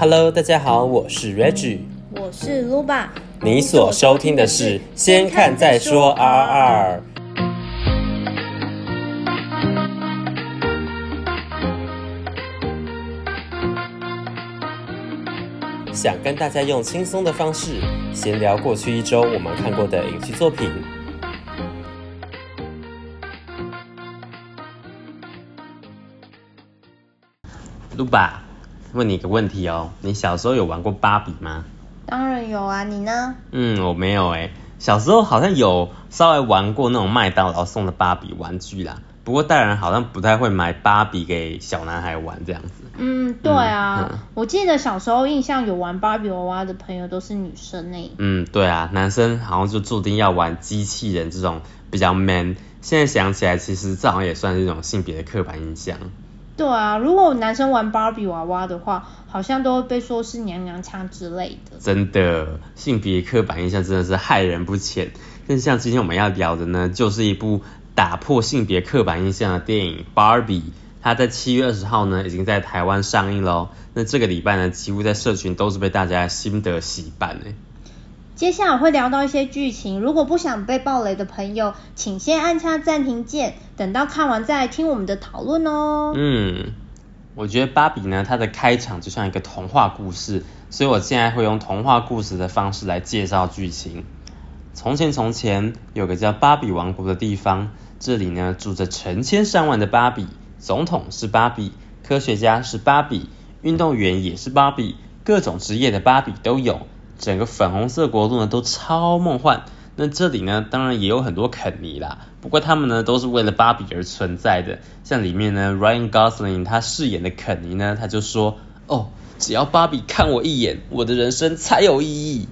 Hello，大家好，我是 Reggie，我是 Luba，你所收听的是《先看再说 RRR》。想跟大家用轻松的方式闲聊过去一周我们看过的影剧作品。露巴，问你一个问题哦，你小时候有玩过芭比吗？当然有啊，你呢？嗯，我没有哎，小时候好像有稍微玩过那种麦当劳送的芭比玩具啦。不过大人好像不太会买芭比给小男孩玩这样子。嗯，对啊，嗯、我记得小时候印象有玩芭比娃娃的朋友都是女生呢。嗯，对啊，男生好像就注定要玩机器人这种比较 man。现在想起来，其实这好像也算是一种性别的刻板印象。对啊，如果男生玩芭比娃娃的话，好像都会被说是娘娘腔之类的。真的，性别刻板印象真的是害人不浅。但像今天我们要聊的呢，就是一部。打破性别刻板印象的电影《芭比》，它在七月二十号呢，已经在台湾上映喽。那这个礼拜呢，几乎在社群都是被大家心得洗版呢。接下来会聊到一些剧情，如果不想被爆雷的朋友，请先按下暂停键，等到看完再听我们的讨论哦。嗯，我觉得《芭比》呢，它的开场就像一个童话故事，所以我现在会用童话故事的方式来介绍剧情。从前从前，有个叫芭比王国的地方。这里呢，住着成千上万的芭比，总统是芭比，科学家是芭比，运动员也是芭比，各种职业的芭比都有。整个粉红色国度呢，都超梦幻。那这里呢，当然也有很多肯尼啦，不过他们呢，都是为了芭比而存在的。像里面呢，Ryan Gosling 他饰演的肯尼呢，他就说：“哦，只要芭比看我一眼，我的人生才有意义。”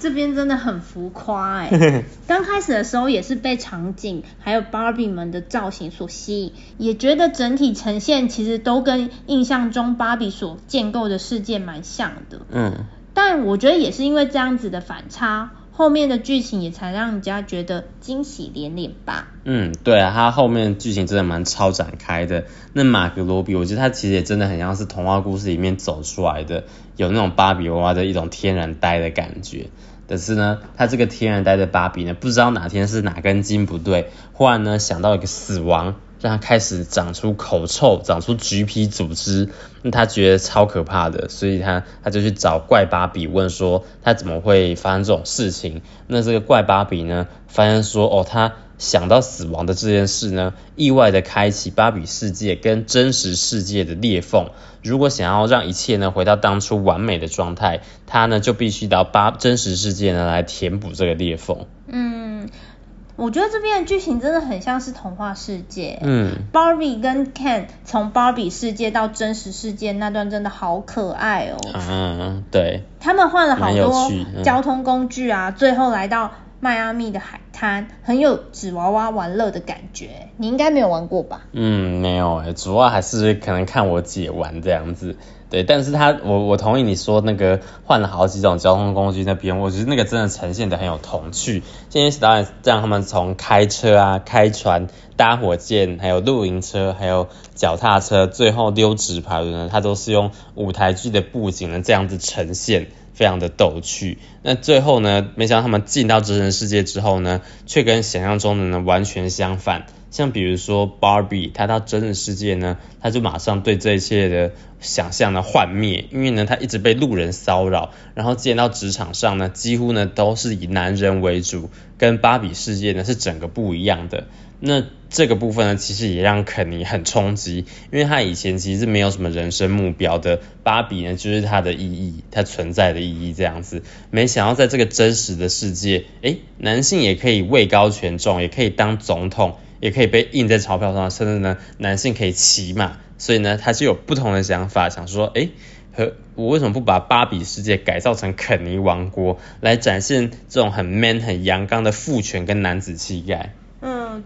这边真的很浮夸哎，刚开始的时候也是被场景还有芭比们的造型所吸引，也觉得整体呈现其实都跟印象中芭比所建构的世界蛮像的。嗯，但我觉得也是因为这样子的反差，后面的剧情也才让人家觉得惊喜连连吧。嗯，对啊，它后面剧情真的蛮超展开的。那马格罗比，我觉得他其实也真的很像是童话故事里面走出来的，有那种芭比娃娃的一种天然呆的感觉。但是呢，他这个天然呆的芭比呢，不知道哪天是哪根筋不对，忽然呢想到一个死亡，让他开始长出口臭，长出橘皮组织，那他觉得超可怕的，所以他他就去找怪芭比问说，他怎么会发生这种事情？那这个怪芭比呢，发现说，哦，他。想到死亡的这件事呢，意外的开启芭比世界跟真实世界的裂缝。如果想要让一切呢回到当初完美的状态，他呢就必须到芭真实世界呢来填补这个裂缝。嗯，我觉得这边的剧情真的很像是童话世界。嗯，Barbie 跟 Ken 从 Barbie 世界到真实世界那段真的好可爱哦。嗯，对。他们换了好多交通工具啊，嗯、最后来到。迈阿密的海滩很有纸娃娃玩乐的感觉，你应该没有玩过吧？嗯，没有诶，主要还是可能看我姐玩这样子。对，但是他我我同意你说那个换了好几种交通工具那边，我觉得那个真的呈现的很有童趣。今天导演让他们从开车啊、开船、搭火箭，还有露营车，还有脚踏车，最后溜直排轮呢，他都是用舞台剧的布景呢这样子呈现。非常的逗趣，那最后呢，没想到他们进到真人世界之后呢，却跟想象中的呢完全相反。像比如说 Barbie，她到真人世界呢，她就马上对这一切的想象呢幻灭，因为呢她一直被路人骚扰，然后见到职场上呢，几乎呢都是以男人为主，跟芭比世界呢是整个不一样的。那这个部分呢，其实也让肯尼很冲击，因为他以前其实是没有什么人生目标的，芭比呢就是他的意义，他存在的意义这样子。没想到在这个真实的世界，诶，男性也可以位高权重，也可以当总统，也可以被印在钞票上，甚至呢，男性可以骑马，所以呢，他就有不同的想法，想说，诶，和我为什么不把芭比世界改造成肯尼王国，来展现这种很 man、很阳刚的父权跟男子气概？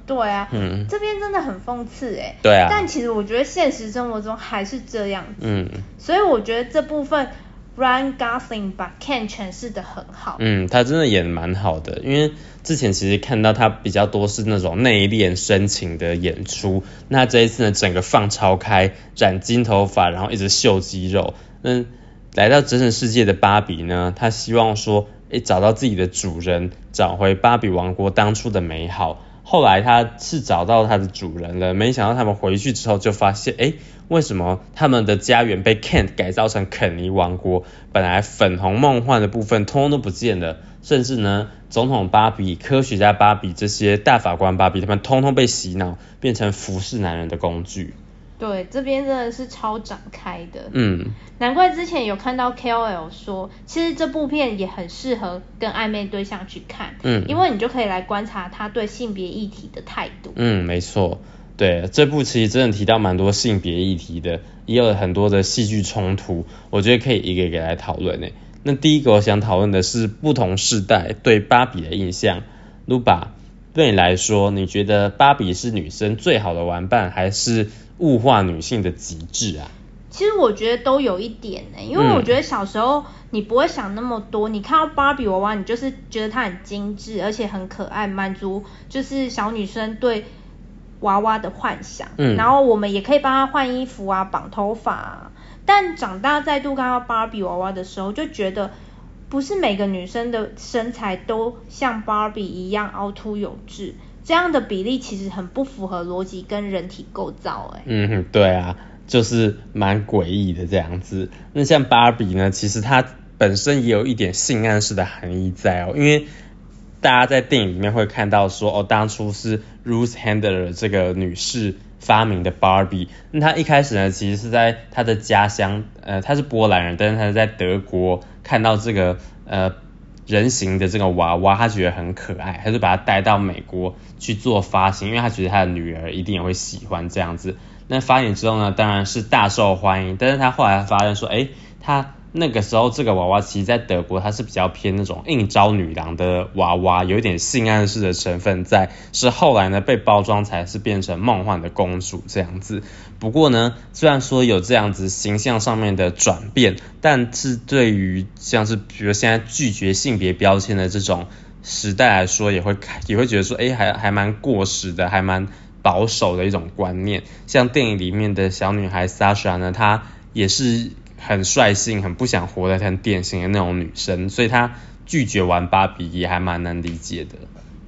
对啊，嗯，这边真的很讽刺哎，对啊，但其实我觉得现实生活中还是这样子，嗯，所以我觉得这部分 Ryan Gosling 把 Ken 诠释的很好，嗯，他真的演得蛮好的，因为之前其实看到他比较多是那种内敛深情的演出，那这一次呢，整个放超开，染金头发，然后一直秀肌肉，嗯。来到真实世界的芭比呢，他希望说，诶，找到自己的主人，找回芭比王国当初的美好。后来他是找到它的主人了，没想到他们回去之后就发现，哎，为什么他们的家园被 Ken 改造成肯尼王国？本来粉红梦幻的部分通通都不见了，甚至呢，总统芭比、科学家芭比这些大法官芭比，他们通通被洗脑，变成服侍男人的工具。对，这边真的是超展开的。嗯，难怪之前有看到 KOL 说，其实这部片也很适合跟暧昧对象去看。嗯，因为你就可以来观察他对性别议题的态度。嗯，没错。对，这部其实真的提到蛮多性别议题的，也有很多的戏剧冲突，我觉得可以一个一个来讨论诶。那第一个我想讨论的是不同世代对芭比的印象。Luba，对你来说，你觉得芭比是女生最好的玩伴，还是？物化女性的极致啊！其实我觉得都有一点呢，因为我觉得小时候你不会想那么多，嗯、你看到芭比娃娃，你就是觉得它很精致，而且很可爱，满足就是小女生对娃娃的幻想。嗯，然后我们也可以帮她换衣服啊，绑头发啊。但长大再度看到芭比娃娃的时候，就觉得不是每个女生的身材都像芭比一样凹凸有致。这样的比例其实很不符合逻辑跟人体构造，哎。嗯哼，对啊，就是蛮诡异的这样子。那像芭比呢，其实它本身也有一点性暗示的含义在哦，因为大家在电影里面会看到说，哦，当初是 Ruth Handler 这个女士发明的芭比。那她一开始呢，其实是在她的家乡，呃，她是波兰人，但是她是在德国看到这个，呃。人形的这个娃娃，他觉得很可爱，他就把它带到美国去做发型，因为他觉得他的女儿一定也会喜欢这样子。那发行之后呢，当然是大受欢迎，但是他后来发现说，诶，他。那个时候，这个娃娃其实在德国，它是比较偏那种应召女郎的娃娃，有一点性暗示的成分在。是后来呢，被包装才是变成梦幻的公主这样子。不过呢，虽然说有这样子形象上面的转变，但是对于像是比如现在拒绝性别标签的这种时代来说，也会 也会觉得说，哎，还还蛮过时的，还蛮保守的一种观念。像电影里面的小女孩 Sasha 呢，她也是。很率性，很不想活得很典型的那种女生，所以她拒绝玩芭比也还蛮能理解的。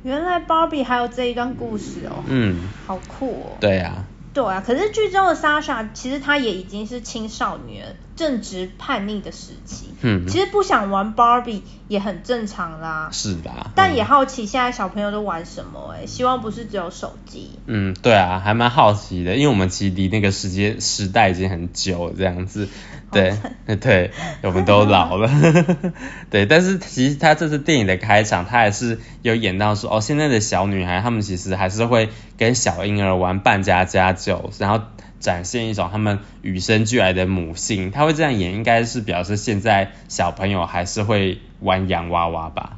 原来芭比还有这一段故事哦，嗯，好酷哦。对啊。对啊，可是剧中的 Sasha 其实她也已经是青少年了，正值叛逆的时期。嗯，其实不想玩 Barbie 也很正常啦。是的。但也好奇现在小朋友都玩什么哎、欸，希望不是只有手机。嗯，对啊，还蛮好奇的，因为我们其实离那个时间时代已经很久了这样子。对，对，我们都老了。对，但是其实他这次电影的开场，他还是有演到说，哦，现在的小女孩她们其实还是会跟小婴儿玩扮家家酒，然后展现一种他们与生俱来的母性。他会这样演，应该是表示现在小朋友还是会玩洋娃娃吧？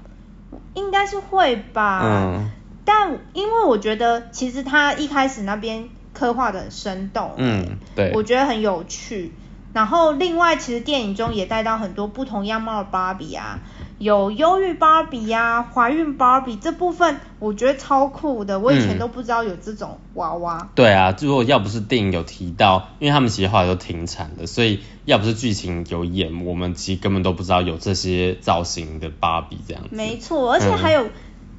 应该是会吧。嗯。但因为我觉得，其实他一开始那边刻画的很生动。嗯，对。我觉得很有趣。然后另外，其实电影中也带到很多不同样貌的芭比啊，有忧郁芭比呀，怀孕芭比这部分，我觉得超酷的。我以前都不知道有这种娃娃。嗯、对啊，如果要不是电影有提到，因为他们其实后来都停产了，所以要不是剧情有演，我们其实根本都不知道有这些造型的芭比这样子。没错，而且还有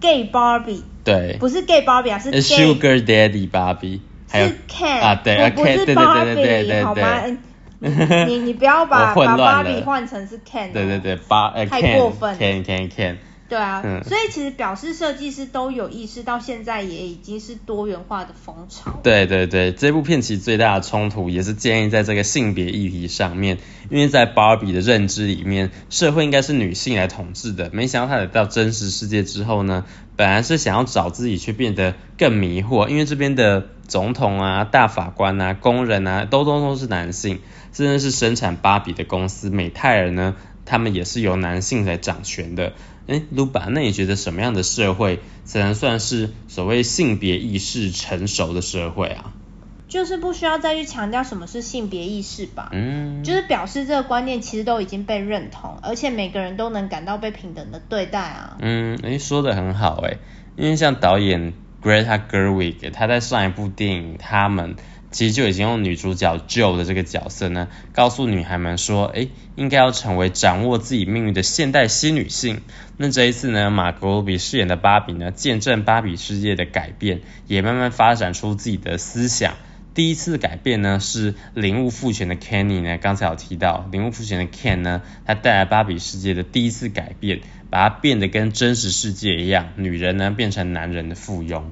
gay 芭比、嗯。对。不是 gay 芭比啊，是 Sugar Daddy 芭比。还有是 Ken 啊，对啊，不是芭比，好吗？你你不要把把芭比换成是 Ken，对对对，芭呃太过分，Ken Ken Ken，对啊，嗯、所以其实表示设计师都有意识到现在也已经是多元化的风潮。对对对，这部片其实最大的冲突也是建立在这个性别议题上面，因为在芭比的认知里面，社会应该是女性来统治的，没想到她来到真实世界之后呢，本来是想要找自己，却变得更迷惑，因为这边的总统啊、大法官啊、工人啊，都都都是男性。真的是生产芭比的公司美泰尔呢，他们也是由男性来掌权的。哎，Luba，那你觉得什么样的社会才能算是所谓性别意识成熟的社会啊？就是不需要再去强调什么是性别意识吧。嗯。就是表示这个观念其实都已经被认同，而且每个人都能感到被平等的对待啊。嗯，诶，说的很好诶，因为像导演 Greta Gerwig，他在上一部电影他们。其实就已经用女主角 Jo 的这个角色呢，告诉女孩们说，诶，应该要成为掌握自己命运的现代新女性。那这一次呢，马格罗比饰演的芭比呢，见证芭比世界的改变，也慢慢发展出自己的思想。第一次改变呢，是领悟父权的 Kenny 呢，刚才有提到领悟父权的 Ken 呢，他带来芭比世界的第一次改变，把它变得跟真实世界一样，女人呢变成男人的附庸。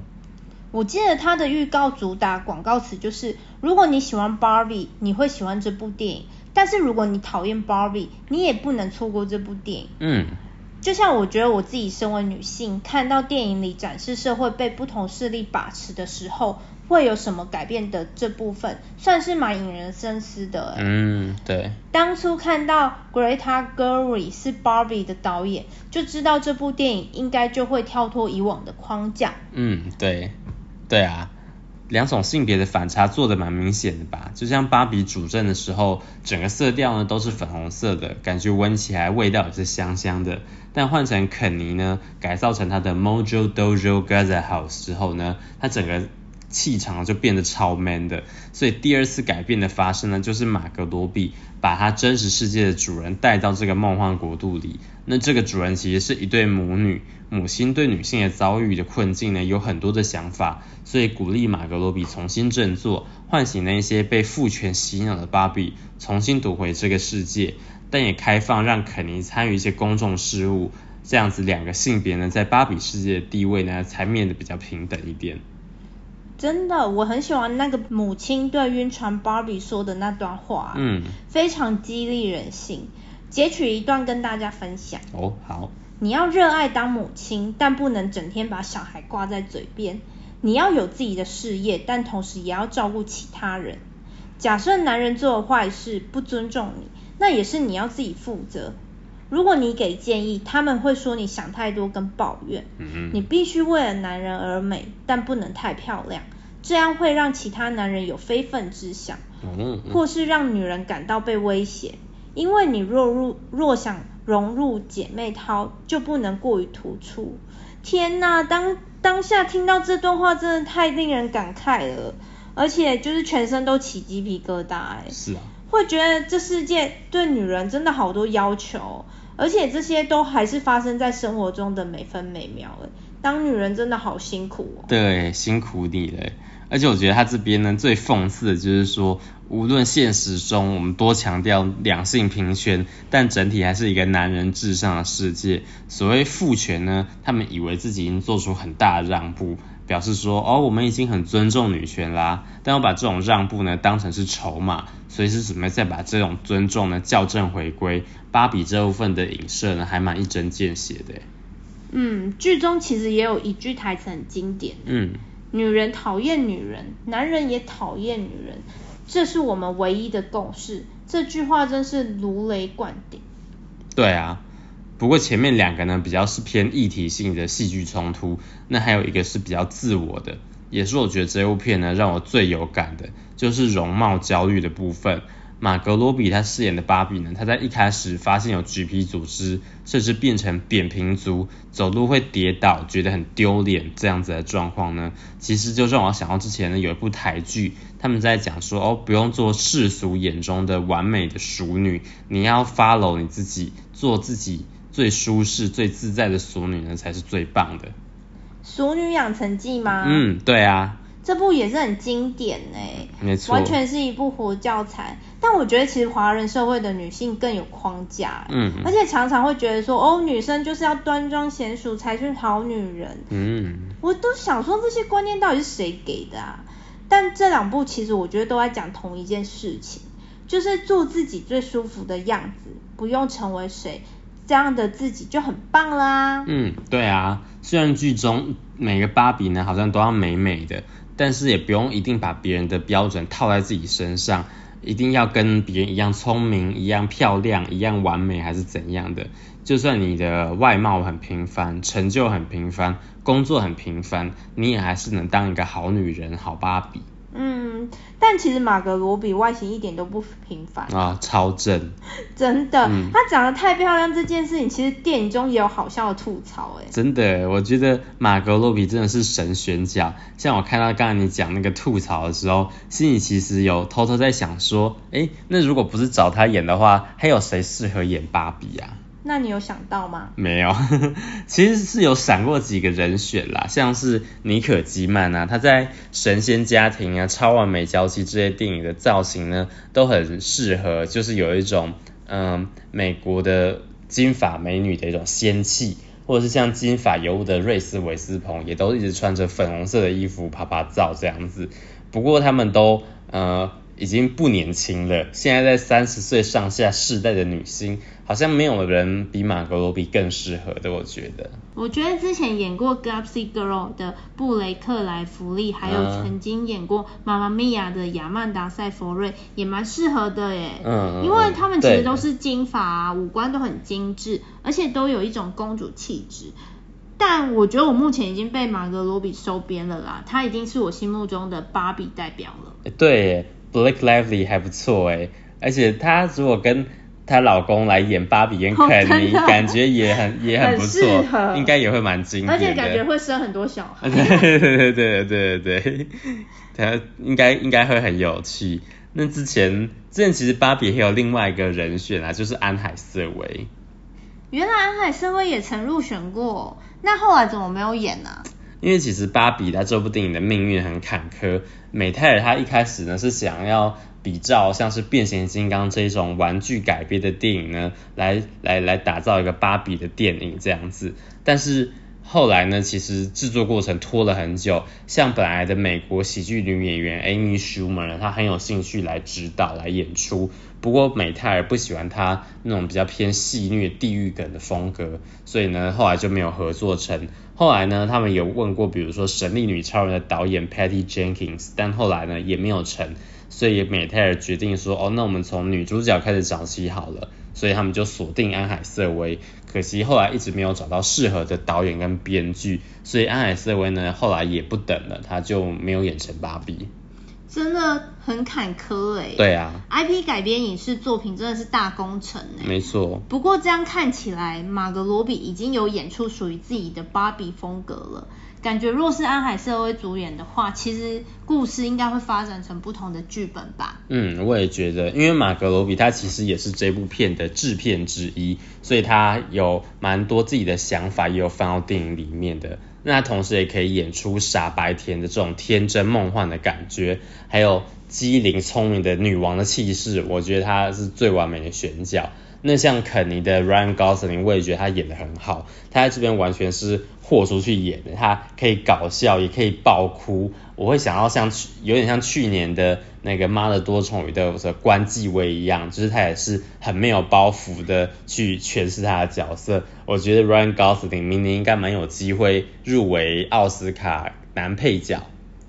我记得它的预告主打广告词就是：如果你喜欢 Barbie，，你会喜欢这部电影；但是如果你讨厌 Barbie，，你也不能错过这部电影。嗯。就像我觉得我自己身为女性，看到电影里展示社会被不同势力把持的时候，会有什么改变的这部分，算是蛮引人深思的。嗯，对。当初看到 Greta Gerwig 是 Barbie 的导演，就知道这部电影应该就会跳脱以往的框架。嗯，对，对啊。两种性别的反差做的蛮明显的吧，就像芭比主阵的时候，整个色调呢都是粉红色的，感觉闻起来味道也是香香的。但换成肯尼呢，改造成他的 Mojo Dojo Gaza House 之后呢，他整个气场就变得超 man 的。所以第二次改变的发生呢，就是马格罗比把他真实世界的主人带到这个梦幻国度里。那这个主人其实是一对母女，母亲对女性的遭遇的困境呢，有很多的想法，所以鼓励马格罗比重新振作，唤醒那些被父权洗脑的芭比，重新夺回这个世界，但也开放让肯尼参与一些公众事务，这样子两个性别呢，在芭比世界的地位呢，才变得比较平等一点。真的，我很喜欢那个母亲对晕船芭比说的那段话，嗯，非常激励人心。截取一段跟大家分享。哦，好。你要热爱当母亲，但不能整天把小孩挂在嘴边。你要有自己的事业，但同时也要照顾其他人。假设男人做了坏事，不尊重你，那也是你要自己负责。如果你给建议，他们会说你想太多跟抱怨。你必须为了男人而美，但不能太漂亮，这样会让其他男人有非分之想，嗯嗯。或是让女人感到被威胁。因为你若入若想融入姐妹淘，就不能过于突出。天呐，当当下听到这段话，真的太令人感慨了，而且就是全身都起鸡皮疙瘩哎。是啊。会觉得这世界对女人真的好多要求，而且这些都还是发生在生活中的每分每秒哎。当女人真的好辛苦哦。对，辛苦你了。而且我觉得他这边呢，最讽刺的就是说，无论现实中我们多强调两性平权，但整体还是一个男人至上的世界。所谓父权呢，他们以为自己已经做出很大的让步，表示说哦，我们已经很尊重女权啦。但要把这种让步呢当成是筹码，随时准备再把这种尊重呢校正回归。芭比这部分的影射呢，还蛮一针见血的。嗯，剧中其实也有一句台词很经典。嗯。女人讨厌女人，男人也讨厌女人，这是我们唯一的共识。这句话真是如雷贯顶。对啊，不过前面两个呢，比较是偏议题性的戏剧冲突，那还有一个是比较自我的，也是我觉得这部片呢让我最有感的，就是容貌焦虑的部分。马格罗比他饰演的芭比呢，他在一开始发现有橘皮组织，甚至变成扁平足，走路会跌倒，觉得很丢脸这样子的状况呢，其实就让我想到之前呢有一部台剧，他们在讲说哦，不用做世俗眼中的完美的淑女，你要 follow 你自己，做自己最舒适、最自在的淑女呢，才是最棒的。淑女养成记吗？嗯，对啊。这部也是很经典哎，没错，完全是一部活教材。但我觉得其实华人社会的女性更有框架，嗯，而且常常会觉得说，哦，女生就是要端庄娴淑才是好女人，嗯，我都想说这些观念到底是谁给的啊？但这两部其实我觉得都在讲同一件事情，就是做自己最舒服的样子，不用成为谁，这样的自己就很棒啦。嗯，对啊，虽然剧中每个芭比呢好像都要美美的。但是也不用一定把别人的标准套在自己身上，一定要跟别人一样聪明、一样漂亮、一样完美，还是怎样的？就算你的外貌很平凡，成就很平凡，工作很平凡，你也还是能当一个好女人、好芭比。但其实马格罗比外形一点都不平凡。啊，超正，真的，嗯、她长得太漂亮这件事情，其实电影中也有好笑的吐槽哎，真的，我觉得马格罗比真的是神选角，像我看到刚才你讲那个吐槽的时候，心里其实有偷偷在想说，哎，那如果不是找她演的话，还有谁适合演芭比啊？那你有想到吗？没有，其实是有闪过几个人选啦，像是妮可基曼啊，她在《神仙家庭》啊、《超完美娇妻》这些电影的造型呢，都很适合，就是有一种嗯美国的金发美女的一种仙气，或者是像金发尤物的瑞斯维斯彭，也都一直穿着粉红色的衣服啪啪照这样子。不过他们都呃。已经不年轻了，现在在三十岁上下世代的女星，好像没有人比玛格罗比更适合的，我觉得。我觉得之前演过《Gossip Girl》的布雷克莱弗利，还有曾经演过《妈妈咪呀》的亚曼达塞佛瑞，也蛮适合的耶。嗯。因为他们其实都是金发啊，五官都很精致，而且都有一种公主气质。但我觉得我目前已经被玛格罗比收编了啦，她已经是我心目中的芭比代表了。对。Blake Lively 还不错哎，而且她如果跟她老公来演芭比跟肯尼，感觉也很也很不错，应该也会蛮经典的。而且感觉会生很多小孩。对 对对对对对，他应该应该会很有趣。那之前之前其实芭比还有另外一个人选啊，就是安海瑟薇。原来安海瑟薇也曾入选过，那后来怎么没有演呢？因为其实芭比她这部电影的命运很坎坷，美泰尔她一开始呢是想要比照像是变形金刚这种玩具改编的电影呢，来来来打造一个芭比的电影这样子，但是后来呢，其实制作过程拖了很久，像本来的美国喜剧女演员 Amy Schumer 呢，她很有兴趣来指导来演出。不过美泰尔不喜欢他那种比较偏戏虐地狱梗的风格，所以呢，后来就没有合作成。后来呢，他们有问过，比如说《神力女超人》的导演 Patty Jenkins，但后来呢也没有成。所以美泰尔决定说，哦，那我们从女主角开始找起好了。所以他们就锁定安海瑟薇。可惜后来一直没有找到适合的导演跟编剧，所以安海瑟薇呢后来也不等了，他就没有演成芭比。真的很坎坷哎、欸。对啊。IP 改编影视作品真的是大工程哎、欸。没错。不过这样看起来，马格罗比已经有演出属于自己的芭比风格了。感觉若是安海瑟薇主演的话，其实故事应该会发展成不同的剧本吧。嗯，我也觉得，因为玛格罗比他其实也是这部片的制片之一，所以他有蛮多自己的想法，也有放到电影里面的。那同时也可以演出傻白甜的这种天真梦幻的感觉，还有机灵聪明的女王的气势，我觉得她是最完美的选角。那像肯尼的 Ryan Gosling，我也觉得他演得很好，他在这边完全是豁出去演的，他可以搞笑，也可以爆哭。我会想要像有点像去年的那个《妈的多重宇宙》的关继威一样，就是他也是很没有包袱的去诠释他的角色。我觉得 Ryan Gosling 明年应该蛮有机会入围奥斯卡男配角。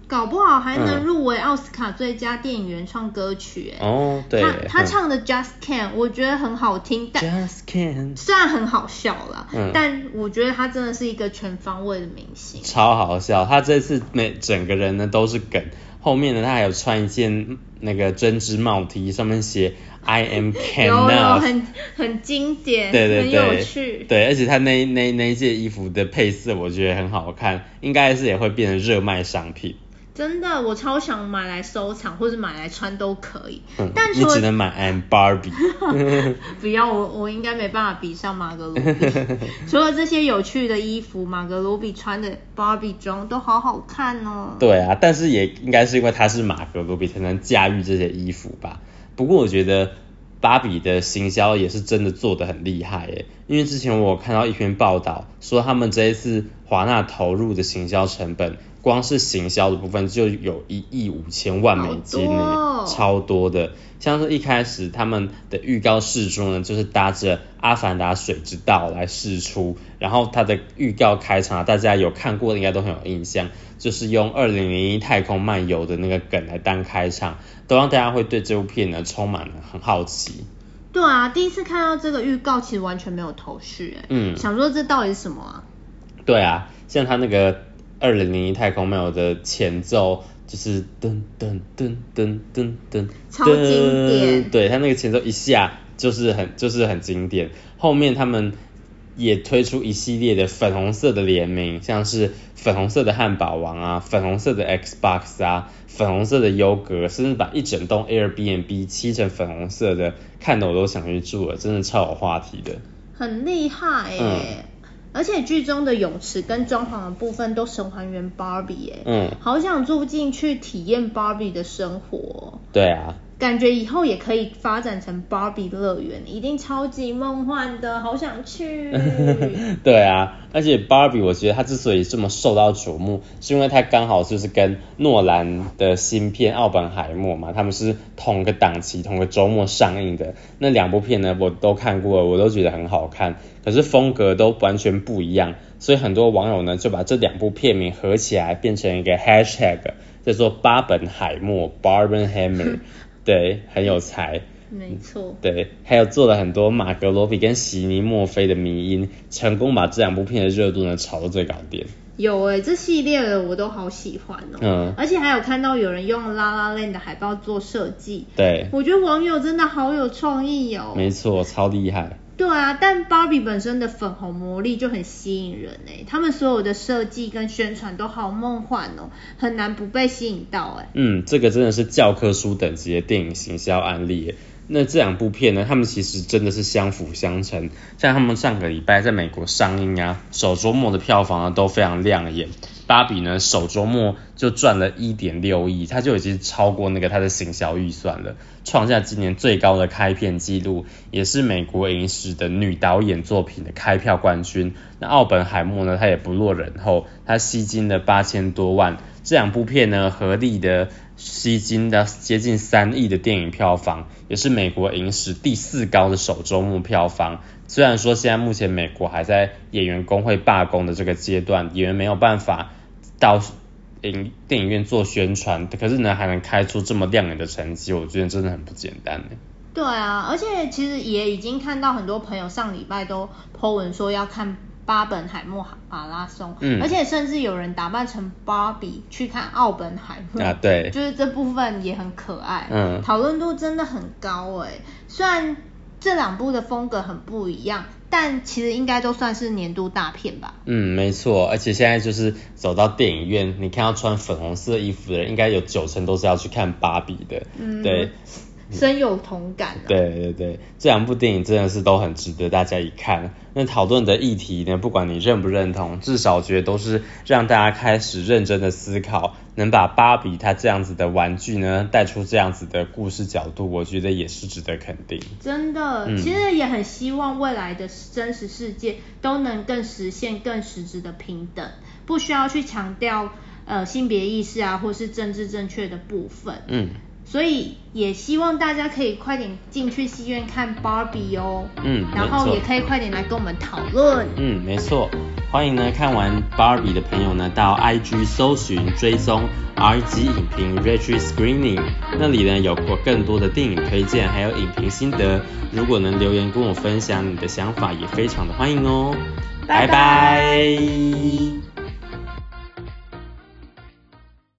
搞不好还能入围奥斯卡最佳电影原创歌曲！哦，对，他他唱的 Just Can't 我觉得很好听，但 Just Can't 虽然很好笑啦，嗯，但我觉得他真的是一个全方位的明星，超好笑。他这次每整个人呢都是梗，后面呢他还有穿一件那个针织帽 T，上面写 I am can now，很很经典，对对对，很有趣，对，而且他那那那一件衣服的配色我觉得很好看，应该是也会变成热卖商品。真的，我超想买来收藏，或者买来穿都可以。嗯、但你只能买 I'm Barbie。不要，我我应该没办法比上马格罗比。除了这些有趣的衣服，马格罗比穿的 Barbie 装都好好看哦。对啊，但是也应该是因为他是马格罗比才能驾驭这些衣服吧。不过我觉得芭比的行销也是真的做得很厉害耶，因为之前我看到一篇报道说他们这一次华纳投入的行销成本。光是行销的部分就有一亿五千万美金呢，哦，超多的。像是一开始他们的预告试出呢，就是搭着《阿凡达水之道》来试出，然后它的预告开场，大家有看过的应该都很有印象，就是用二零零一太空漫游的那个梗来当开场，都让大家会对这部片呢充满了很好奇。对啊，第一次看到这个预告，其实完全没有头绪，哎，嗯，想说这到底是什么啊？对啊，像他那个。二零零一太空漫游的前奏就是噔噔噔噔噔噔，超经典。对，他那个前奏一下就是很就是很经典。后面他们也推出一系列的粉红色的联名，像是粉红色的汉堡王啊，粉红色的 Xbox 啊，粉红色的优格，甚至把一整栋 Airbnb 漆成粉红色的，看得我都想去住了，真的超有话题的。很厉害耶、欸。嗯而且剧中的泳池跟装潢的部分都神还原 Barbie 哎，嗯，好想住进去体验 Barbie 的生活。对啊。感觉以后也可以发展成芭比乐园，一定超级梦幻的，好想去。对啊，而且芭比我觉得它之所以这么受到瞩目，是因为它刚好就是跟诺兰的新片《奥本海默》嘛，他们是同个档期、同个周末上映的。那两部片呢，我都看过了，我都觉得很好看，可是风格都完全不一样，所以很多网友呢就把这两部片名合起来变成一个 hashtag，叫做“巴本海默 ”（Barbenheimer）。对，很有才，没错。对，还有做了很多马格罗比跟席尼墨菲的迷因，成功把这两部片的热度呢炒到最高点。有哎、欸，这系列的我都好喜欢哦。嗯。而且还有看到有人用 La La Land 的海报做设计。对。我觉得网友真的好有创意哦。没错，超厉害。对啊，但芭比本身的粉红魔力就很吸引人哎，他们所有的设计跟宣传都好梦幻哦，很难不被吸引到哎。嗯，这个真的是教科书等级的电影行销案例。那这两部片呢，他们其实真的是相辅相成，像他们上个礼拜在美国上映啊，首周末的票房呢都非常亮眼。芭比呢，首周末就赚了一点六亿，它就已经超过那个它的行销预算了，创下今年最高的开片纪录，也是美国影史的女导演作品的开票冠军。那奥本海默呢，它也不落人后，它吸金了八千多万，这两部片呢合力的吸金的接近三亿的电影票房，也是美国影史第四高的首周末票房。虽然说现在目前美国还在演员工会罢工的这个阶段，演员没有办法。到影电影院做宣传，可是呢还能开出这么亮眼的成绩，我觉得真的很不简单呢。对啊，而且其实也已经看到很多朋友上礼拜都 po 文说要看巴本海默马拉松，嗯，而且甚至有人打扮成芭比去看奥本海默啊，对，就是这部分也很可爱，嗯，讨论度真的很高哎，虽然这两部的风格很不一样。但其实应该都算是年度大片吧。嗯，没错，而且现在就是走到电影院，你看到穿粉红色衣服的人，应该有九成都是要去看芭比的。嗯，对。深有同感啊。对对对，这两部电影真的是都很值得大家一看。那讨论的议题呢，不管你认不认同，至少觉得都是让大家开始认真的思考，能把芭比它这样子的玩具呢带出这样子的故事角度，我觉得也是值得肯定。真的，嗯，其实也很希望未来的真实世界都能更实现更实质的平等，不需要去强调呃性别意识啊，或是政治正确的部分。嗯。所以也希望大家可以快点进去戏院看芭比哦，嗯，然后也可以快点来跟我们讨论，嗯，没错，欢迎呢看完芭比的朋友呢到 IG 搜寻追踪 RG 影评 Reggie Screening，那里呢有过更多的电影推荐，还有影评心得，如果能留言跟我分享你的想法，也非常的欢迎哦，拜拜。拜拜